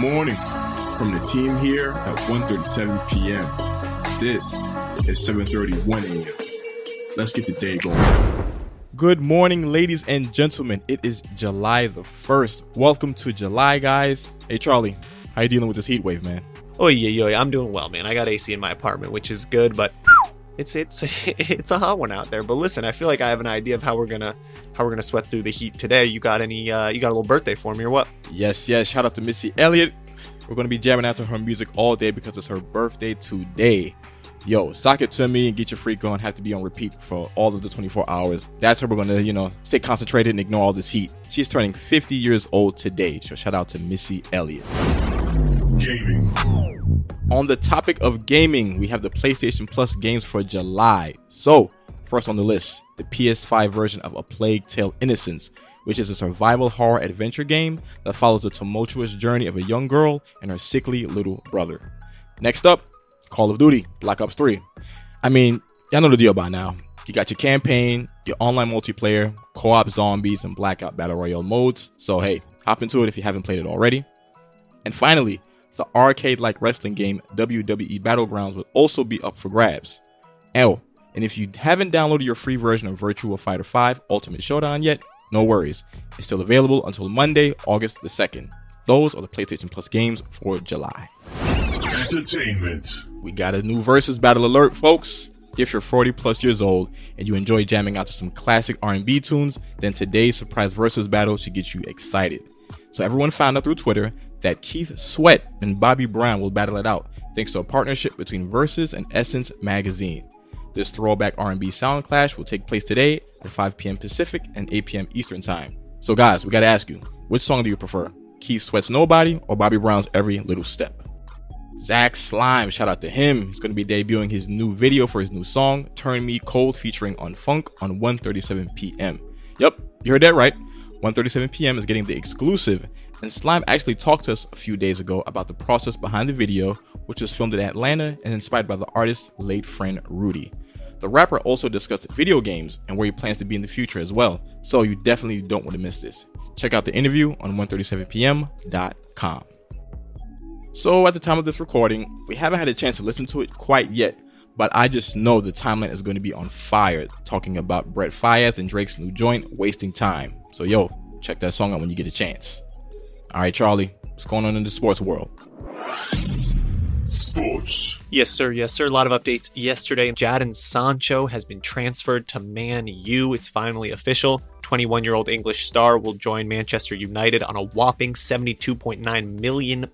morning from the team here at 1.37 p.m. This is 7.31 a.m. Let's get the day going. Good morning, ladies and gentlemen. It is July the 1st. Welcome to July, guys. Hey, Charlie, how you dealing with this heat wave, man? Oh yeah, yeah, I'm doing well, man. I got AC in my apartment, which is good, but it's it's it's a hot one out there. But listen, I feel like I have an idea of how we're gonna how we're gonna sweat through the heat today. You got any? Uh, you got a little birthday for me or what? Yes, yes. Shout out to Missy Elliott. We're gonna be jamming out to her music all day because it's her birthday today. Yo, sock it to me and get your freak on. Have to be on repeat for all of the 24 hours. That's how we're gonna, you know, stay concentrated and ignore all this heat. She's turning 50 years old today. So shout out to Missy Elliott. Gaming. On the topic of gaming, we have the PlayStation Plus games for July. So, first on the list, the PS5 version of A Plague Tale Innocence, which is a survival horror adventure game that follows the tumultuous journey of a young girl and her sickly little brother. Next up, Call of Duty Black Ops 3. I mean, y'all know the deal by now. You got your campaign, your online multiplayer, co op zombies, and blackout battle royale modes. So, hey, hop into it if you haven't played it already. And finally, the arcade like wrestling game WWE Battlegrounds will also be up for grabs. Oh, and if you haven't downloaded your free version of Virtua Fighter 5 Ultimate Showdown yet, no worries. It's still available until Monday, August the 2nd. Those are the PlayStation Plus games for July. Entertainment. We got a new Verzuz battle alert, folks. If you're 40 plus years old and you enjoy jamming out to some classic R&B tunes, then today's surprise Verzuz battle should get you excited. So everyone found out through Twitter that Keith Sweat and Bobby Brown will battle it out thanks to a partnership between Verzuz and Essence magazine. This throwback R&B sound clash will take place today at 5 p.m. Pacific and 8 p.m. Eastern Time. So guys, we got to ask you, which song do you prefer? Keith Sweat's Nobody or Bobby Brown's Every Little Step? Zack Slime, shout out to him. He's going to be debuting his new video for his new song, Turn Me Cold, featuring On Funk on 1:37 p.m. Yep, you heard that right. 1:37 p.m. is getting the exclusive, and Slime actually talked to us a few days ago about the process behind the video, which was filmed in Atlanta and inspired by the artist's late friend Rudy. The rapper also discussed video games and where he plans to be in the future as well, so you definitely don't want to miss this. Check out the interview on 137pm.com. So, at the time of this recording, we haven't had a chance to listen to it quite yet, but I just know the timeline is going to be on fire talking about Brent Faiyaz and Drake's new joint, Wasting Time. So, yo, check that song out when you get a chance. All right, Charlie, what's going on in the sports world? Sports. Yes, sir. Yes, sir. A lot of updates yesterday. Jadon Sancho has been transferred to Man U. It's finally official. 21 year old English star will join Manchester United on a whopping £72.9 million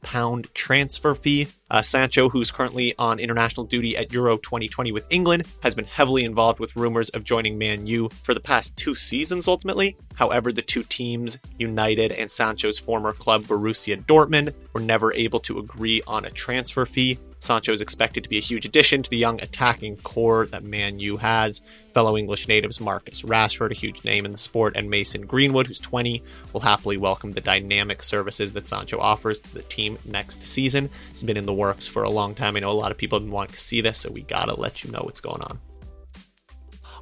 transfer fee. Uh, Sancho, who's currently on international duty at Euro 2020 with England, has been heavily involved with rumors of joining Man U for the past two seasons, ultimately. However, the two teams, United and Sancho's former club Borussia Dortmund, were never able to agree on a transfer fee. Sancho is expected to be a huge addition to the young attacking core that Man U has. Fellow English natives Marcus Rashford, a huge name in the sport, and Mason Greenwood, who's 20, will happily welcome the dynamic services that Sancho offers to the team next season. It's been in the works for a long time. I know a lot of people have been wanting to see this, so we gotta let you know what's going on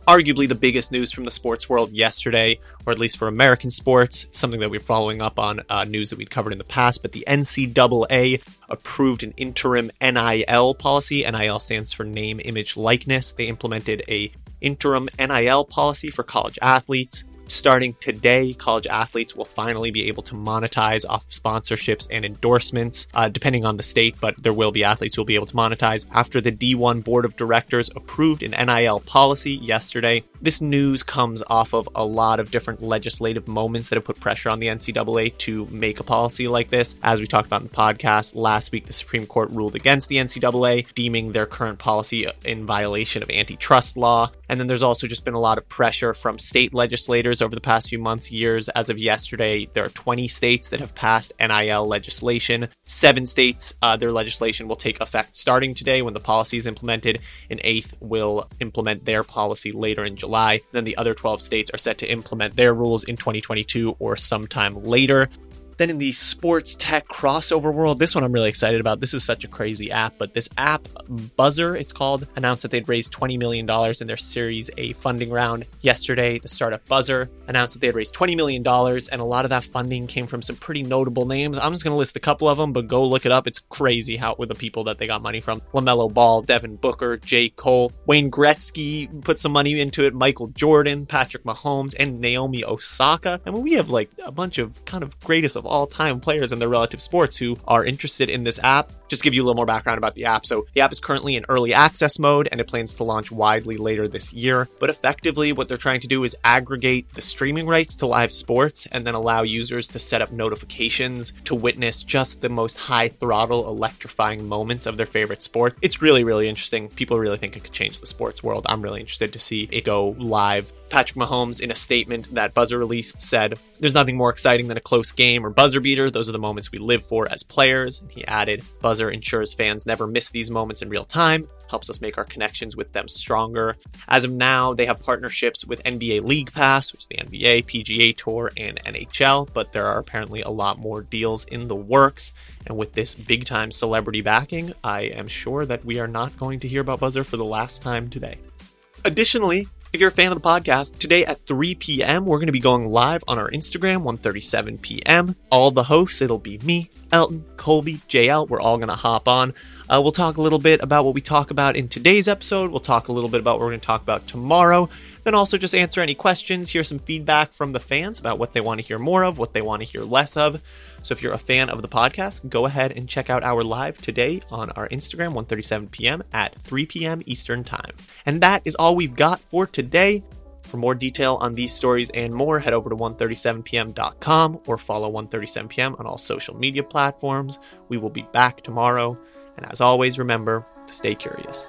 arguably the biggest news from the sports world yesterday, or at least for American sports, something that we're following up on uh, news that we'd covered in the past. But the NCAA approved an interim NIL policy. NIL stands for name, image, likeness. They implemented a interim NIL policy for college athletes. Starting today, college athletes will finally be able to monetize off sponsorships and endorsements, uh, depending on the state, but there will be athletes who will be able to monetize after the D1 Board of Directors approved an NIL policy yesterday. This news comes off of a lot of different legislative moments that have put pressure on the NCAA to make a policy like this. As we talked about in the podcast, last week the Supreme Court ruled against the NCAA, deeming their current policy in violation of antitrust law. And then there's also just been a lot of pressure from state legislators over the past few months, years. As of yesterday, there are 20 states that have passed NIL legislation. Seven states, uh, their legislation will take effect starting today when the policy is implemented. An eighth will implement their policy later in July. Then the other 12 states are set to implement their rules in 2022 or sometime later. Then in the sports tech crossover world, this one I'm really excited about. This is such a crazy app, but this app, Buzzer, it's called, announced that they'd raised $20 million in their Series A funding round. Yesterday, the startup Buzzer announced that they had raised $20 million, and a lot of that funding came from some pretty notable names. I'm just going to list a couple of them, but go look it up. It's crazy how with the people that they got money from. LaMelo Ball, Devin Booker, J. Cole, Wayne Gretzky put some money into it, Michael Jordan, Patrick Mahomes, and Naomi Osaka. I mean, we have like a bunch of kind of greatest of all time players in their relative sports who are interested in this app. Just give you a little more background about the app. So, the app is currently in early access mode and it plans to launch widely later this year. But effectively, what they're trying to do is aggregate the streaming rights to live sports and then allow users to set up notifications to witness just the most high throttle, electrifying moments of their favorite sport. It's really, really interesting. People really think it could change the sports world. I'm really interested to see it go live Patrick Mahomes, in a statement that Buzzer released, said, There's nothing more exciting than a close game or buzzer beater. Those are the moments we live for as players. He added, Buzzer ensures fans never miss these moments in real time, helps us make our connections with them stronger. As of now, they have partnerships with NBA League Pass, which is the NBA, PGA Tour, and NHL, but there are apparently a lot more deals in the works. And with this big time celebrity backing, I am sure that we are not going to hear about Buzzer for the last time today. Additionally, if you're a fan of the podcast, today at 3 p.m., we're going to be going live on our Instagram, 1:37 p.m. All the hosts, it'll be me, Elton, Colby, JL. We're all going to hop on. Uh, we'll talk a little bit about what we talk about in today's episode. We'll talk a little bit about what we're going to talk about tomorrow. Then also just answer any questions, hear some feedback from the fans about what they want to hear more of, what they want to hear less of. So if you're a fan of the podcast, go ahead and check out our live today on our Instagram, 1:37 p.m. at 3 p.m. Eastern Time. And that is all we've got for today. For more detail on these stories and more, head over to 137pm.com or follow 137pm on all social media platforms. We will be back tomorrow. And as always, remember to stay curious.